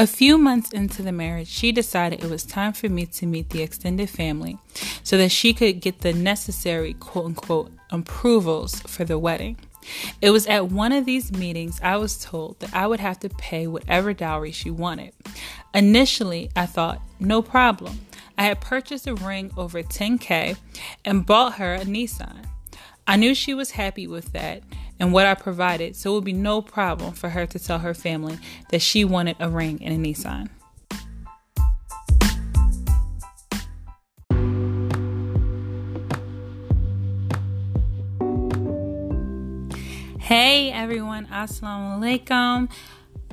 A few months into the marriage, she decided it was time for me to meet the extended family so that she could get the necessary quote unquote approvals for the wedding. It was at one of these meetings I was told that I would have to pay whatever dowry she wanted. Initially, I thought, no problem. I had purchased a ring over 10K and bought her a Nissan. I knew she was happy with that and what I provided, so it would be no problem for her to tell her family that she wanted a ring and a Nissan. Hey everyone, Assalamu alaikum.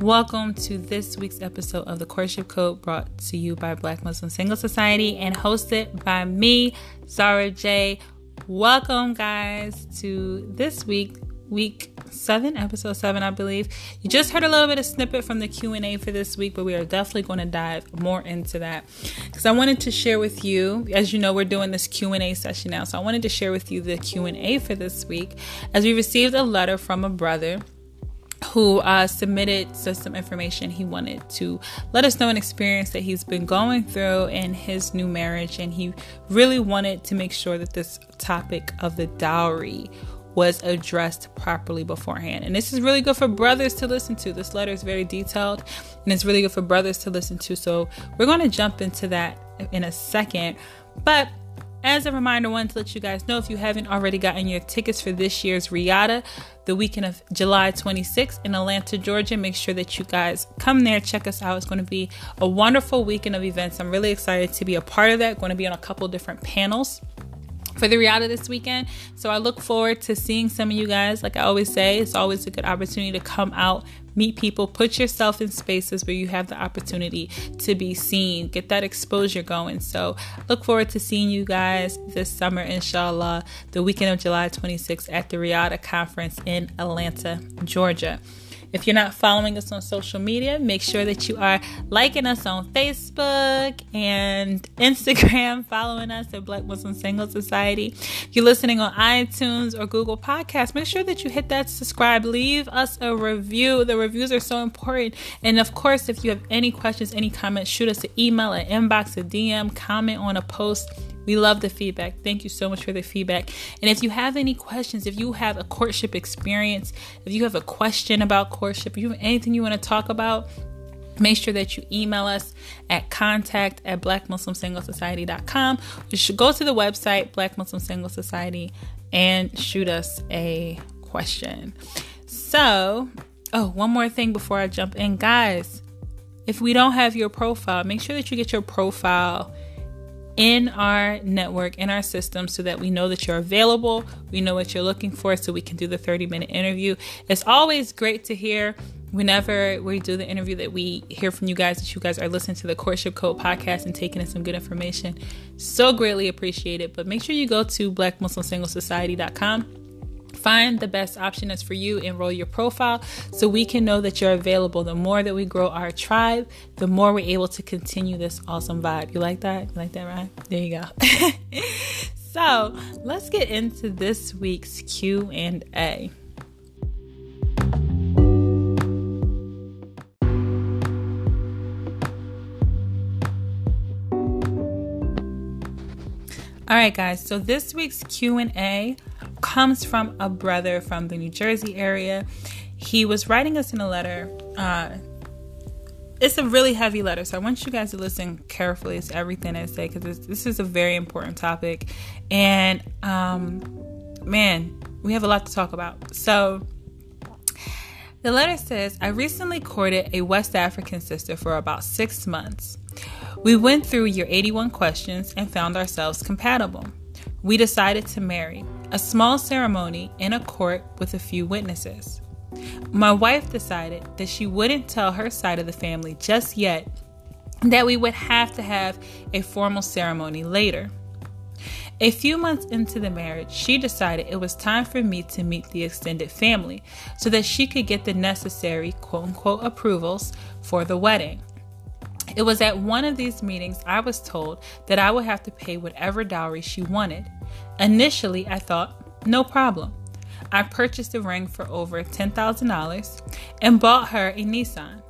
Welcome to this week's episode of the Courtship Code brought to you by Black Muslim Single Society and hosted by me, Zara J. Welcome guys to this week week seven, episode seven, I believe. You just heard a little bit of snippet from the Q and A for this week, but we are definitely going to dive more into that because I wanted to share with you. As you know, we're doing this Q and A session now, so I wanted to share with you the Q and A for this week as we received a letter from a brother who uh, submitted some information he wanted to let us know an experience that he's been going through in his new marriage and he really wanted to make sure that this topic of the dowry was addressed properly beforehand. And this is really good for brothers to listen to. This letter is very detailed and it's really good for brothers to listen to. So we're going to jump into that in a second. But as a reminder, I wanted to let you guys know if you haven't already gotten your tickets for this year's Riata, the weekend of July 26th in Atlanta, Georgia, make sure that you guys come there, check us out. It's going to be a wonderful weekend of events. I'm really excited to be a part of that. Going to be on a couple different panels for the Riata this weekend. So I look forward to seeing some of you guys. Like I always say, it's always a good opportunity to come out, meet people, put yourself in spaces where you have the opportunity to be seen, get that exposure going. So look forward to seeing you guys this summer, inshallah, the weekend of July 26th at the Riata conference in Atlanta, Georgia. If you're not following us on social media, make sure that you are liking us on Facebook and Instagram, following us at Black Muslim Single Society. If you're listening on iTunes or Google Podcasts, make sure that you hit that subscribe. Leave us a review. The reviews are so important. And of course, if you have any questions, any comments, shoot us an email, an inbox, a DM, comment on a post we love the feedback. Thank you so much for the feedback. And if you have any questions, if you have a courtship experience, if you have a question about courtship, if you have anything you want to talk about, make sure that you email us at contact at blackmuslimsinglesociety.com. You should go to the website, Black Muslim Single Society, and shoot us a question. So, oh, one more thing before I jump in. Guys, if we don't have your profile, make sure that you get your profile in our network, in our system, so that we know that you're available, we know what you're looking for, so we can do the 30 minute interview. It's always great to hear whenever we do the interview that we hear from you guys that you guys are listening to the courtship code podcast and taking in some good information so greatly appreciate it but make sure you go to blackmuslimsinglesociety.com Find the best option that's for you, enroll your profile so we can know that you're available. The more that we grow our tribe, the more we're able to continue this awesome vibe. You like that? You like that, right? There you go. so let's get into this week's Q and A. All right, guys. So this week's Q and A comes from a brother from the New Jersey area. He was writing us in a letter. Uh, it's a really heavy letter, so I want you guys to listen carefully to everything I say because this is a very important topic. And um, man, we have a lot to talk about. So the letter says, I recently courted a West African sister for about six months. We went through your 81 questions and found ourselves compatible. We decided to marry a small ceremony in a court with a few witnesses. My wife decided that she wouldn't tell her side of the family just yet, that we would have to have a formal ceremony later. A few months into the marriage, she decided it was time for me to meet the extended family so that she could get the necessary quote unquote approvals for the wedding. It was at one of these meetings I was told that I would have to pay whatever dowry she wanted. Initially, I thought, no problem. I purchased a ring for over $10,000 and bought her a Nissan.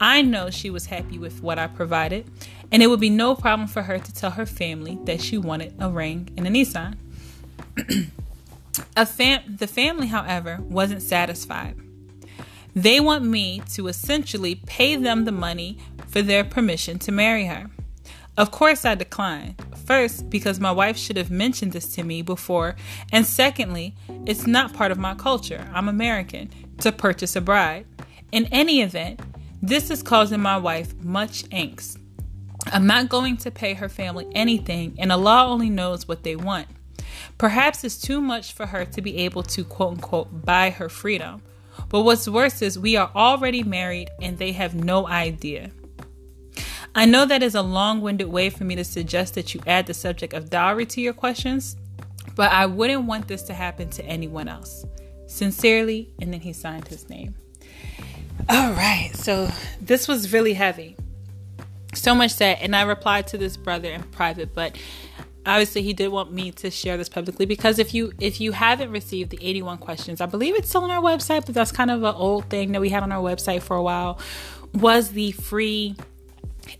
I know she was happy with what I provided, and it would be no problem for her to tell her family that she wanted a ring and a Nissan. a fam- the family, however, wasn't satisfied. They want me to essentially pay them the money for their permission to marry her. Of course, I declined. First, because my wife should have mentioned this to me before, and secondly, it's not part of my culture. I'm American to purchase a bride. In any event, this is causing my wife much angst. I'm not going to pay her family anything, and Allah only knows what they want. Perhaps it's too much for her to be able to quote unquote buy her freedom. But what's worse is we are already married and they have no idea. I know that is a long winded way for me to suggest that you add the subject of dowry to your questions, but I wouldn't want this to happen to anyone else. Sincerely, and then he signed his name. All right, so this was really heavy. So much that, and I replied to this brother in private, but obviously he did want me to share this publicly because if you if you haven't received the 81 questions i believe it's still on our website but that's kind of an old thing that we had on our website for a while was the free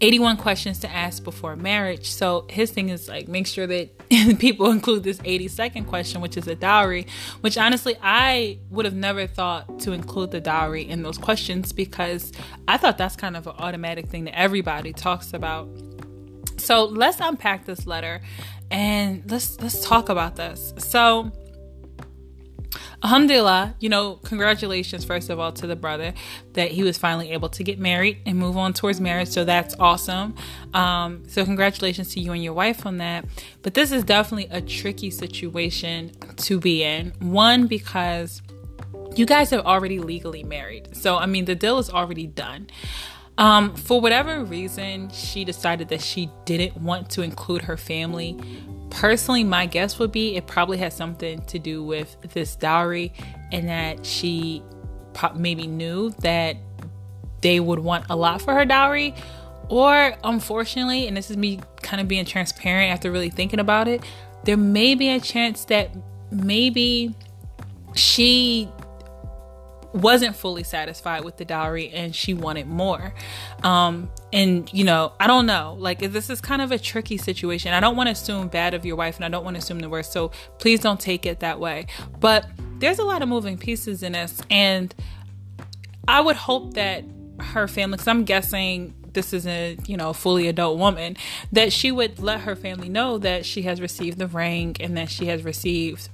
81 questions to ask before marriage. So his thing is like make sure that people include this 82nd question, which is a dowry, which honestly I would have never thought to include the dowry in those questions because I thought that's kind of an automatic thing that everybody talks about. So let's unpack this letter and let's let's talk about this. So Alhamdulillah, you know, congratulations, first of all, to the brother that he was finally able to get married and move on towards marriage. So that's awesome. Um, so, congratulations to you and your wife on that. But this is definitely a tricky situation to be in. One, because you guys have already legally married. So, I mean, the deal is already done. Um, for whatever reason, she decided that she didn't want to include her family personally, my guess would be it probably has something to do with this dowry and that she maybe knew that they would want a lot for her dowry. Or, unfortunately, and this is me kind of being transparent after really thinking about it, there may be a chance that maybe she wasn't fully satisfied with the dowry and she wanted more. Um, and you know, I don't know. Like this is kind of a tricky situation. I don't want to assume bad of your wife and I don't want to assume the worst. So please don't take it that way. But there's a lot of moving pieces in this and I would hope that her family cuz I'm guessing this is a you know fully adult woman that she would let her family know that she has received the ring and that she has received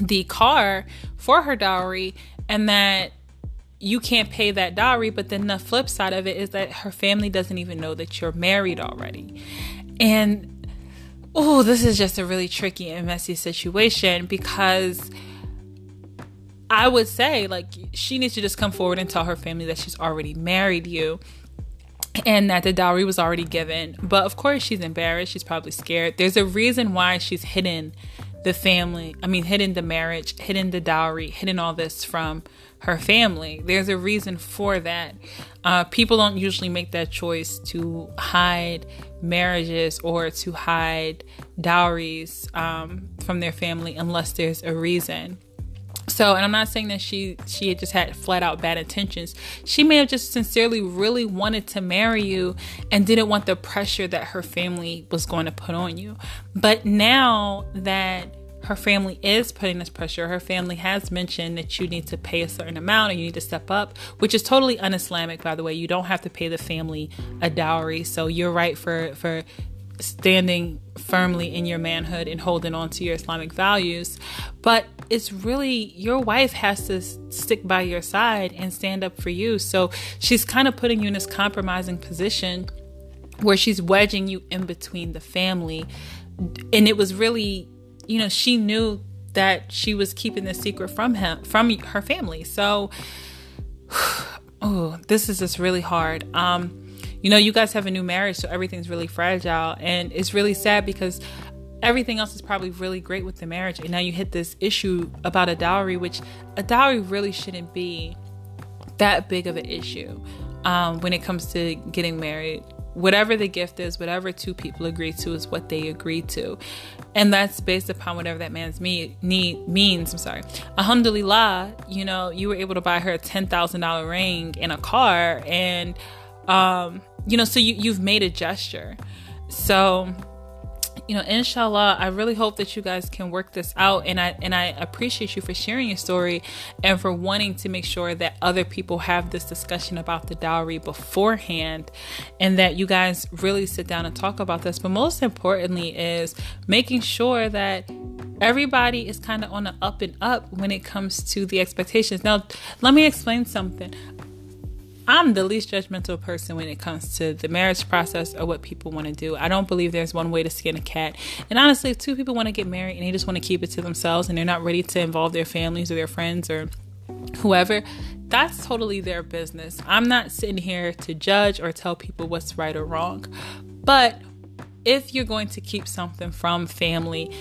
the car for her dowry and that you can't pay that dowry. But then the flip side of it is that her family doesn't even know that you're married already. And oh, this is just a really tricky and messy situation because I would say, like, she needs to just come forward and tell her family that she's already married you and that the dowry was already given. But of course, she's embarrassed. She's probably scared. There's a reason why she's hidden the family, I mean, hidden the marriage, hidden the dowry, hidden all this from her family. There's a reason for that. Uh, people don't usually make that choice to hide marriages or to hide dowries um, from their family unless there's a reason. So, and I'm not saying that she she had just had flat out bad intentions. She may have just sincerely really wanted to marry you and didn't want the pressure that her family was going to put on you. But now that her family is putting this pressure. Her family has mentioned that you need to pay a certain amount or you need to step up, which is totally un-Islamic, by the way. You don't have to pay the family a dowry. So you're right for for standing firmly in your manhood and holding on to your Islamic values. But it's really your wife has to stick by your side and stand up for you. So she's kind of putting you in this compromising position where she's wedging you in between the family. And it was really, you know, she knew that she was keeping the secret from him, from her family. So, oh, this is just really hard. Um, you know, you guys have a new marriage, so everything's really fragile. And it's really sad because everything else is probably really great with the marriage. And now you hit this issue about a dowry, which a dowry really shouldn't be that big of an issue um, when it comes to getting married. whatever the gift is, whatever two people agree to is what they agree to. And that's based upon whatever that man's me, need means. I'm sorry. Alhamdulillah, you know, you were able to buy her a $10,000 ring and a car. And, um, you know, so you, you've made a gesture. So, you know, inshallah, I really hope that you guys can work this out and I and I appreciate you for sharing your story and for wanting to make sure that other people have this discussion about the dowry beforehand and that you guys really sit down and talk about this. But most importantly is making sure that everybody is kind of on the up and up when it comes to the expectations. Now, let me explain something. I'm the least judgmental person when it comes to the marriage process or what people want to do. I don't believe there's one way to skin a cat. And honestly, if two people want to get married and they just want to keep it to themselves and they're not ready to involve their families or their friends or whoever, that's totally their business. I'm not sitting here to judge or tell people what's right or wrong. But if you're going to keep something from family,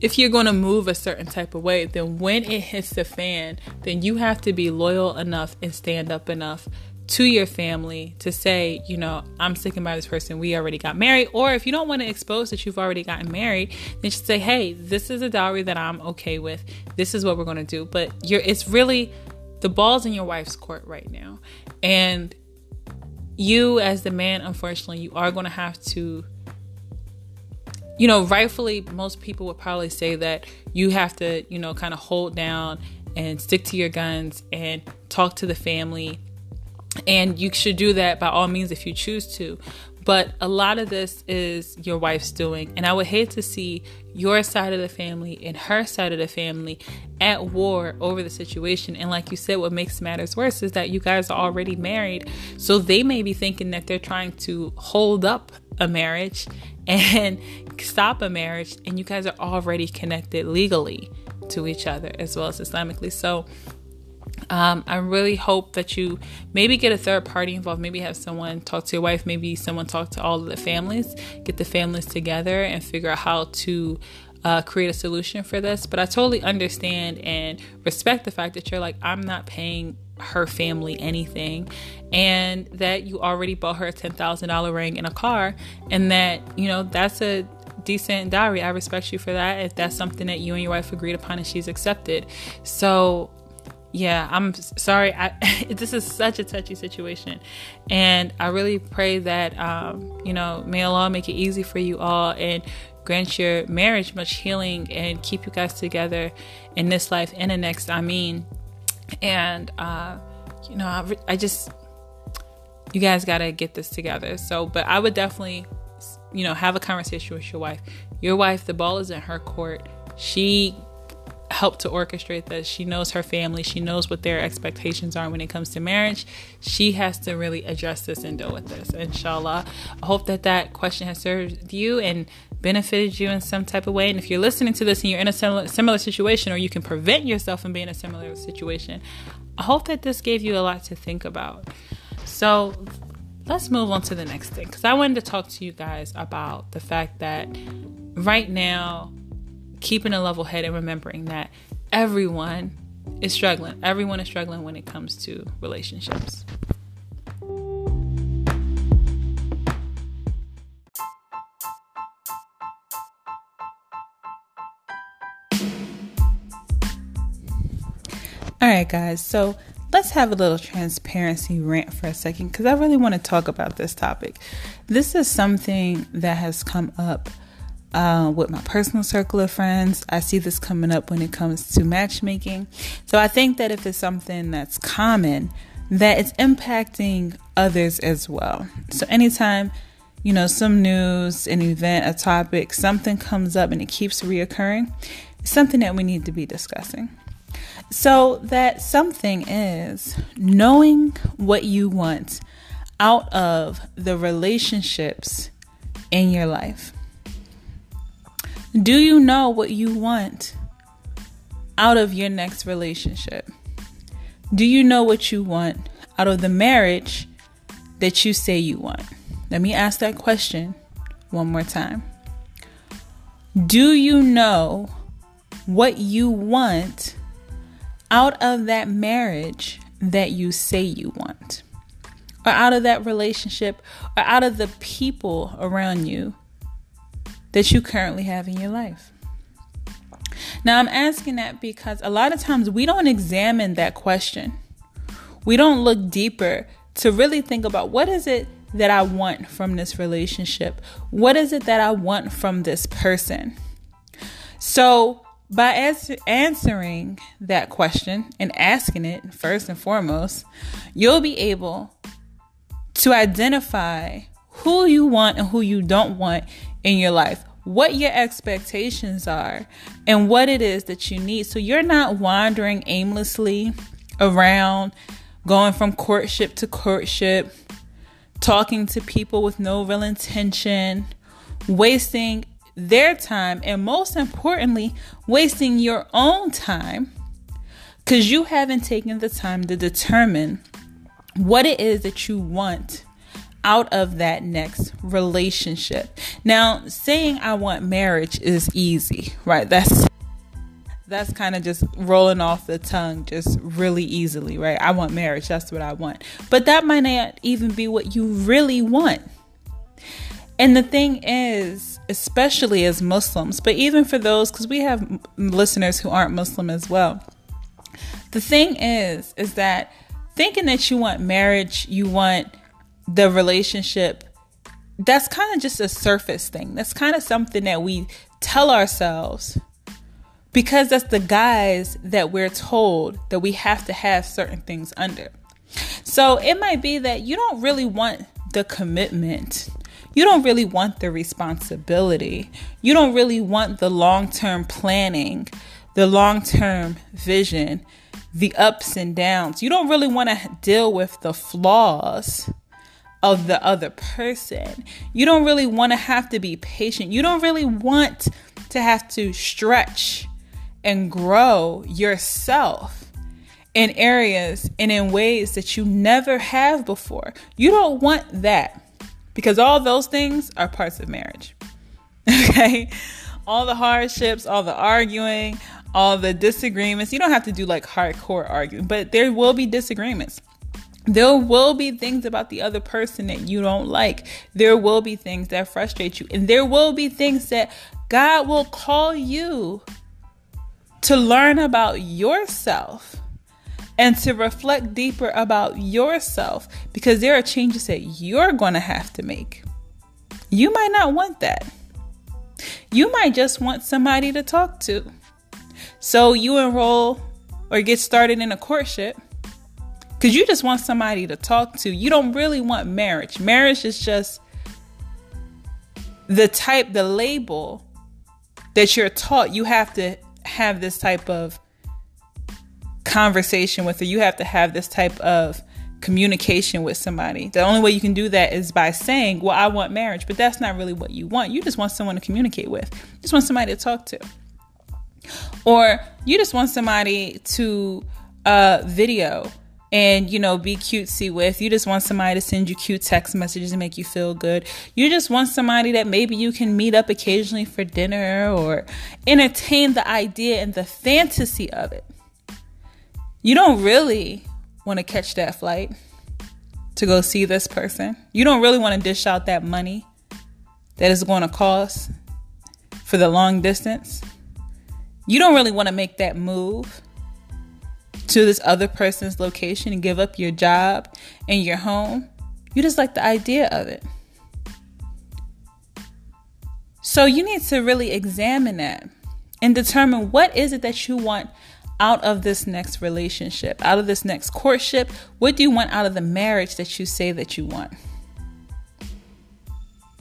if you're going to move a certain type of way, then when it hits the fan, then you have to be loyal enough and stand up enough to your family to say, you know, I'm sticking by this person. We already got married. Or if you don't want to expose that you've already gotten married, then just say, hey, this is a dowry that I'm okay with. This is what we're going to do. But you're, it's really the ball's in your wife's court right now. And you, as the man, unfortunately, you are going to have to you know, rightfully, most people would probably say that you have to, you know, kind of hold down and stick to your guns and talk to the family. And you should do that by all means if you choose to. But a lot of this is your wife's doing. And I would hate to see your side of the family and her side of the family at war over the situation. And like you said, what makes matters worse is that you guys are already married. So they may be thinking that they're trying to hold up a marriage and stop a marriage, and you guys are already connected legally to each other as well as Islamically. So, um, I really hope that you maybe get a third party involved. Maybe have someone talk to your wife. Maybe someone talk to all of the families. Get the families together and figure out how to uh, create a solution for this. But I totally understand and respect the fact that you're like, I'm not paying her family anything and that you already bought her a $10,000 ring in a car and that, you know, that's a decent dowry. I respect you for that if that's something that you and your wife agreed upon and she's accepted. So, yeah, I'm sorry. I, this is such a touchy situation, and I really pray that um, you know, may Allah make it easy for you all and grant your marriage much healing and keep you guys together in this life and the next. I mean, and uh, you know, I, I just you guys got to get this together. So, but I would definitely, you know, have a conversation with your wife. Your wife, the ball is in her court. She helped to orchestrate this. She knows her family. She knows what their expectations are when it comes to marriage. She has to really address this and deal with this. Inshallah. I hope that that question has served you and benefited you in some type of way. And if you're listening to this and you're in a similar, situation or you can prevent yourself from being in a similar situation, I hope that this gave you a lot to think about. So let's move on to the next thing because I wanted to talk to you guys about the fact that right now, keeping a level head and remembering that everyone is struggling. Everyone is struggling when it comes to relationships. All right, guys. So let's have a little transparency rant for a second because I really want to talk about this topic. This is something that has come up uh, with my personal circle of friends. I see this coming up when it comes to matchmaking. So I think that if it's something that's common, that it's impacting others as well. So anytime you know some news, an event, a topic, something comes up and it keeps reoccurring, it's something that we need to be discussing. So, that something is knowing what you want out of the relationships in your life. Do you know what you want out of your next relationship? Do you know what you want out of the marriage that you say you want? Let me ask that question one more time. Do you know what you want out of that marriage that you say you want? or out of that relationship or out of the people around you that you currently have in your life? Now, I'm asking that because a lot of times we don't examine that question. We don't look deeper to really think about what is it that I want from this relationship? What is it that I want from this person? So, by answer, answering that question and asking it first and foremost, you'll be able to identify who you want and who you don't want in your life, what your expectations are, and what it is that you need. So you're not wandering aimlessly around, going from courtship to courtship, talking to people with no real intention, wasting their time, and most importantly, wasting your own time because you haven't taken the time to determine what it is that you want out of that next relationship. Now, saying I want marriage is easy, right? That's that's kind of just rolling off the tongue just really easily, right? I want marriage, that's what I want. But that might not even be what you really want. And the thing is, especially as Muslims, but even for those, because we have listeners who aren't Muslim as well, the thing is, is that thinking that you want marriage, you want the relationship, that's kind of just a surface thing. That's kind of something that we tell ourselves because that's the guise that we're told that we have to have certain things under. So it might be that you don't really want the commitment. You don't really want the responsibility. You don't really want the long term planning, the long term vision, the ups and downs. You don't really want to deal with the flaws of the other person. You don't really want to have to be patient. You don't really want to have to stretch and grow yourself in areas and in ways that you never have before. You don't want that because all those things are parts of marriage. Okay? All the hardships, all the arguing, all the disagreements. You don't have to do like hardcore arguing, but there will be disagreements. There will be things about the other person that you don't like. There will be things that frustrate you. And there will be things that God will call you to learn about yourself and to reflect deeper about yourself because there are changes that you're going to have to make. You might not want that. You might just want somebody to talk to. So you enroll or get started in a courtship because you just want somebody to talk to. You don't really want marriage. Marriage is just the type, the label that you're taught you have to have this type of conversation with or you have to have this type of communication with somebody. The only way you can do that is by saying, Well, I want marriage, but that's not really what you want. You just want someone to communicate with, you just want somebody to talk to. Or you just want somebody to uh, video and you know be cutesy with you just want somebody to send you cute text messages and make you feel good you just want somebody that maybe you can meet up occasionally for dinner or entertain the idea and the fantasy of it you don't really want to catch that flight to go see this person you don't really want to dish out that money that is going to cost for the long distance you don't really want to make that move to this other person's location and give up your job and your home. You just like the idea of it. So you need to really examine that and determine what is it that you want out of this next relationship, out of this next courtship. What do you want out of the marriage that you say that you want?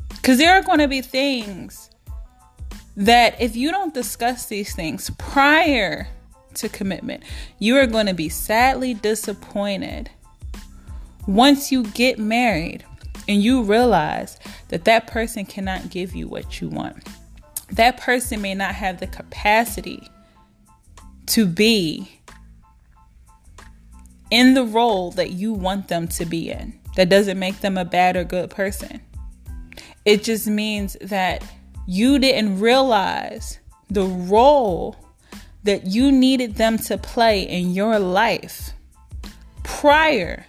Because there are going to be things that if you don't discuss these things prior to commitment. You are going to be sadly disappointed once you get married and you realize that that person cannot give you what you want. That person may not have the capacity to be in the role that you want them to be in. That doesn't make them a bad or good person. It just means that you didn't realize the role that you needed them to play in your life prior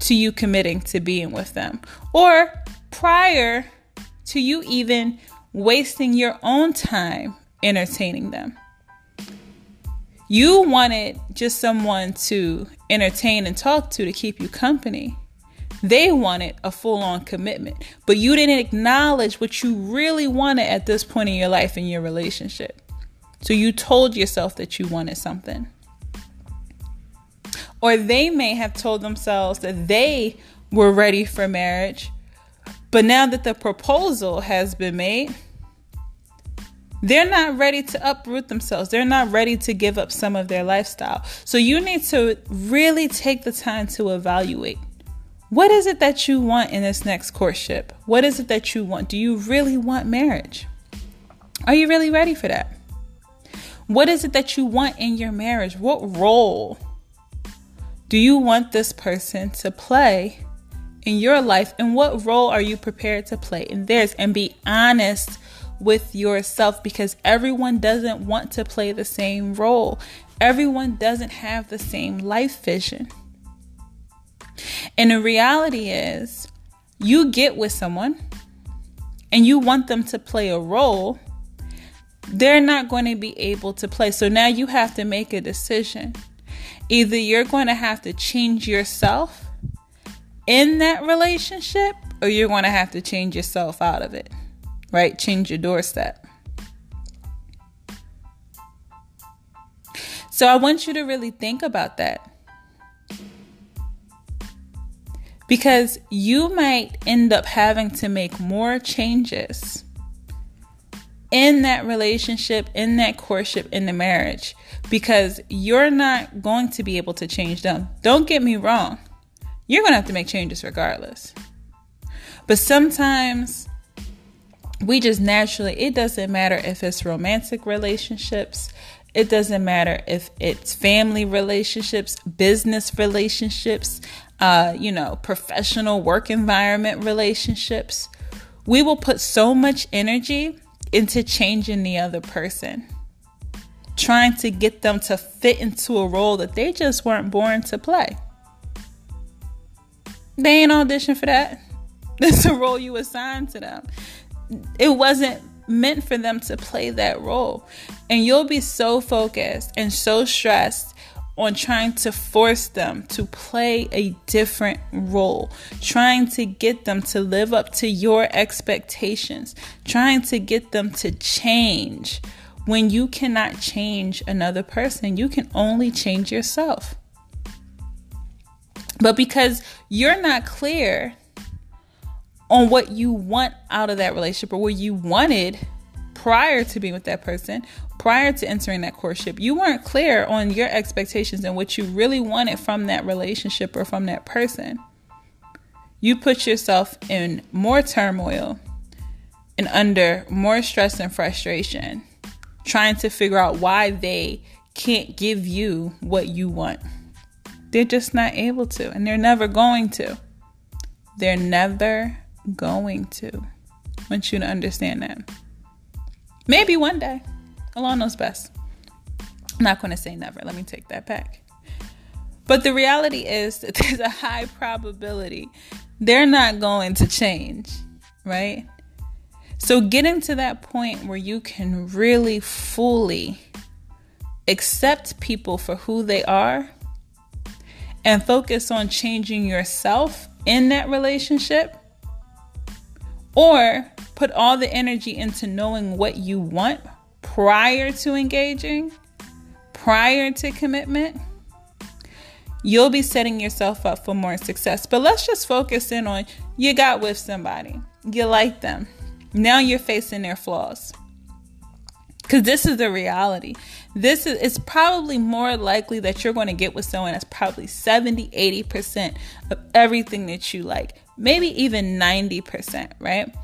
to you committing to being with them, or prior to you even wasting your own time entertaining them. You wanted just someone to entertain and talk to to keep you company. They wanted a full on commitment, but you didn't acknowledge what you really wanted at this point in your life in your relationship. So you told yourself that you wanted something. Or they may have told themselves that they were ready for marriage, but now that the proposal has been made, they're not ready to uproot themselves. They're not ready to give up some of their lifestyle. So you need to really take the time to evaluate what is it that you want in this next courtship? What is it that you want? Do you really want marriage? Are you really ready for that? What is it that you want in your marriage? What role do you want this person to play in your life? And what role are you prepared to play in theirs? And be honest with yourself because everyone doesn't want to play the same role. Everyone doesn't have the same life vision. And the reality is, you get with someone and you want them to play a role, they're not going to be able to play. So now you have to make a decision. Either you're going to have to change yourself in that relationship, or you're going to have to change yourself out of it right? Change your doorstep. So I want you to really think about that. Because you might end up having to make more changes in that relationship, in that courtship, in the marriage, because you're not going to be able to change them. Don't get me wrong, you're going to have to make changes regardless. But sometimes we just naturally, it doesn't matter if it's romantic relationships, it doesn't matter if it's family relationships, business relationships, uh, you know, professional work environment relationships. We will put so much energy into changing the other person, trying to get them to fit into a role that they just weren't born to play. They ain't auditioned for that. That's a role you assigned to them it wasn't meant for them to play that role. And you'll be so focused and so stressed on trying to force them to play a different role, trying to get them to live up to your expectations, trying to get them to change when you cannot change another person. You can only change yourself. But because you're not clear on what you want out of that relationship or what you wanted prior to being with that person, prior to entering that courtship. You weren't clear on your expectations and what you really wanted from that relationship or from that person. You put yourself in more turmoil and under more stress and frustration, trying to figure out why they can't give you what you want. They're just not able to, and they're never going to. They're never going to. I want you to understand that. Maybe one day. Allah knows best. I'm not going to say never. Let me take that back. But the reality is that there's a high probability they're not going to change, right? So getting to that point where you can really fully accept people for who they are and focus on changing yourself in that relationship or put all the energy into knowing what you want prior to engaging, prior to commitment, you'll be setting yourself up for more success. But let's just focus in on you got with somebody, you like them. Now you're facing their flaws. Because this is the reality. This is it's probably more likely that you're going to get with someone that's probably 70, 80% of everything that you like maybe even 90%, right?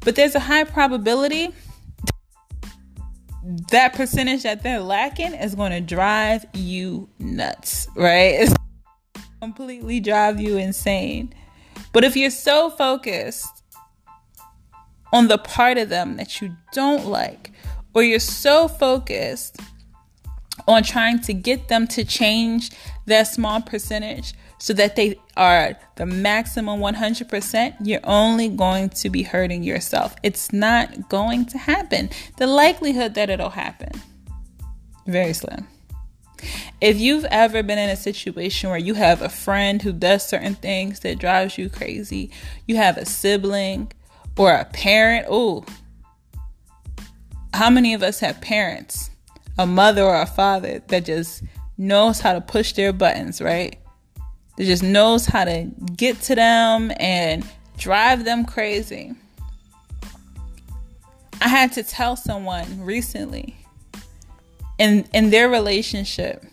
But there's a high probability that percentage that they're lacking is going to drive you nuts, right? It's completely drive you insane. But if you're so focused on the part of them that you don't like, or you're so focused on trying to get them to change that small percentage so that they are the maximum 100%, you're only going to be hurting yourself. It's not going to happen. The likelihood that it'll happen, very slim. If you've ever been in a situation where you have a friend who does certain things that drives you crazy, you have a sibling or a parent, oh, how many of us have parents, a mother or a father that just knows how to push their buttons, right? That just knows how to get to them and drive them crazy. I had to tell someone recently in in their relationship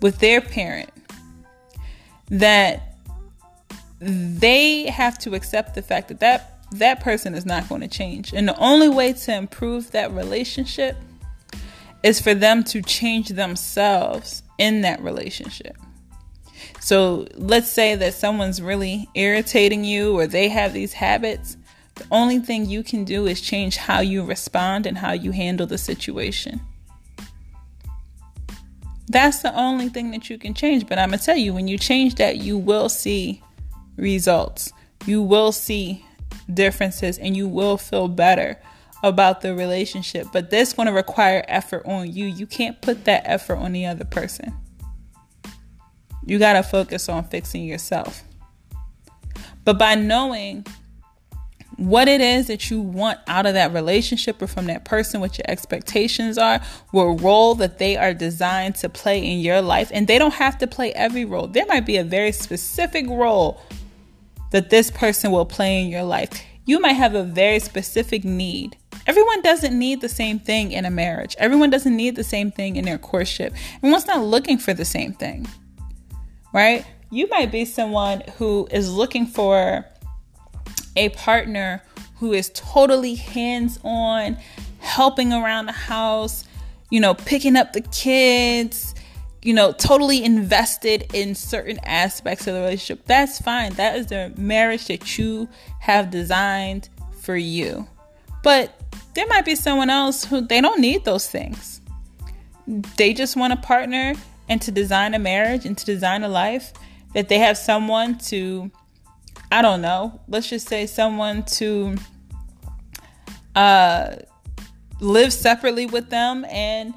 with their parent that they have to accept the fact that that that person is not going to change. And the only way to improve that relationship is for them to change themselves in that relationship. So let's say that someone's really irritating you or they have these habits. The only thing you can do is change how you respond and how you handle the situation. That's the only thing that you can change. But I'm going to tell you, when you change that, you will see results. You will see differences and you will feel better about the relationship. But this going to require effort on you. You can't put that effort on the other person. You got to focus on fixing yourself. But by knowing what it is that you want out of that relationship or from that person, what your expectations are, what role that they are designed to play in your life. And they don't have to play every role. There might be a very specific role that this person will play in your life. You might have a very specific need. Everyone doesn't need the same thing in a marriage. Everyone doesn't need the same thing in their courtship. Everyone's not looking for the same thing, right? You might be someone who is looking for a partner who is totally hands on, helping around the house, you know, picking up the kids, you know, totally invested in certain aspects of the relationship. That's fine. That is the marriage that you have designed for you. But there might be someone else who they don't need those things. They just want a partner and to design a marriage and to design a life that they have someone to I don't know, let's just say someone to uh, live separately with them and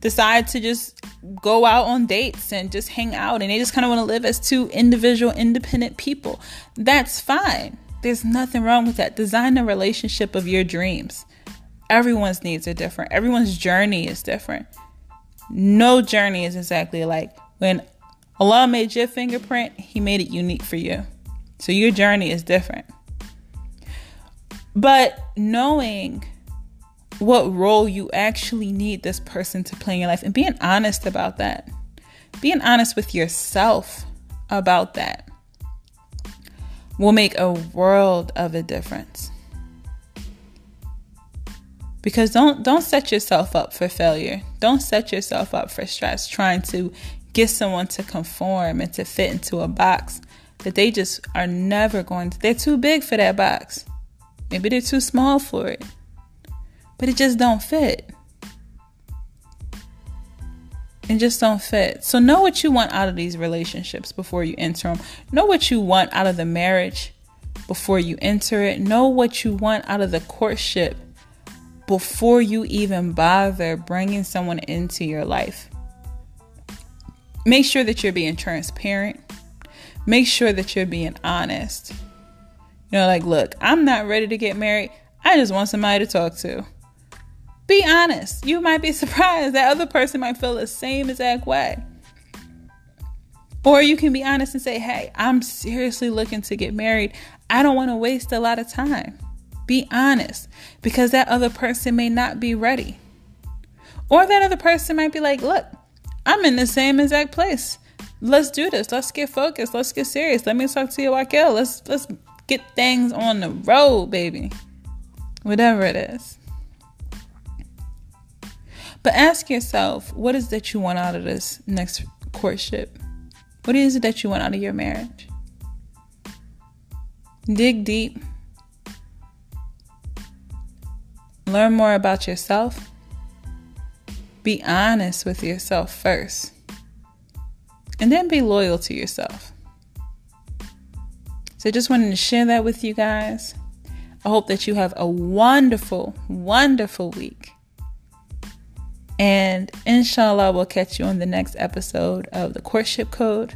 decide to just go out on dates and just hang out and they just kind of want to live as two individual independent people. That's fine. There's nothing wrong with that. Design a relationship of your dreams. Everyone's needs are different. Everyone's journey is different. No journey is exactly alike. When Allah made your fingerprint, He made it unique for you. So your journey is different. But knowing what role you actually need this person to play in your life and being honest about that, being honest with yourself about that will make a world of a difference. Because don't don't set yourself up for failure. Don't set yourself up for stress trying to get someone to conform and to fit into a box that they just are never going to, they're too big for that box. Maybe they're too small for it. But it just don't fit. It just don't fit. So know what you want out of these relationships before you enter them. Know what you want out of the marriage before you enter it. Know what you want out of the courtship before you even bother bringing someone into your life. Make sure that you're being transparent make sure that you're being honest. You know, like, look, I'm not ready to get married. I just want somebody to talk to. Be honest. You might be surprised that other person might feel the same exact way. Or you can be honest and say, hey, I'm seriously looking to get married. I don't want to waste a lot of time. Be honest because that other person may not be ready. Or that other person might be like, look, I'm in the same exact place let's do this. Let's get focused. Let's get serious. Let me talk to you, Wakil. Let's let's get things on the road, baby. Whatever it is. But ask yourself, what is that you want out of this next courtship? What is it that you want out of your marriage? Dig deep. Learn more about yourself. be honest with yourself first. And then be loyal to yourself. So just wanted to share that with you guys. I hope that you have a wonderful, wonderful week. And inshallah, we'll catch you on the next episode of the Courtship Code.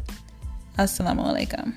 Assalamu alaikum.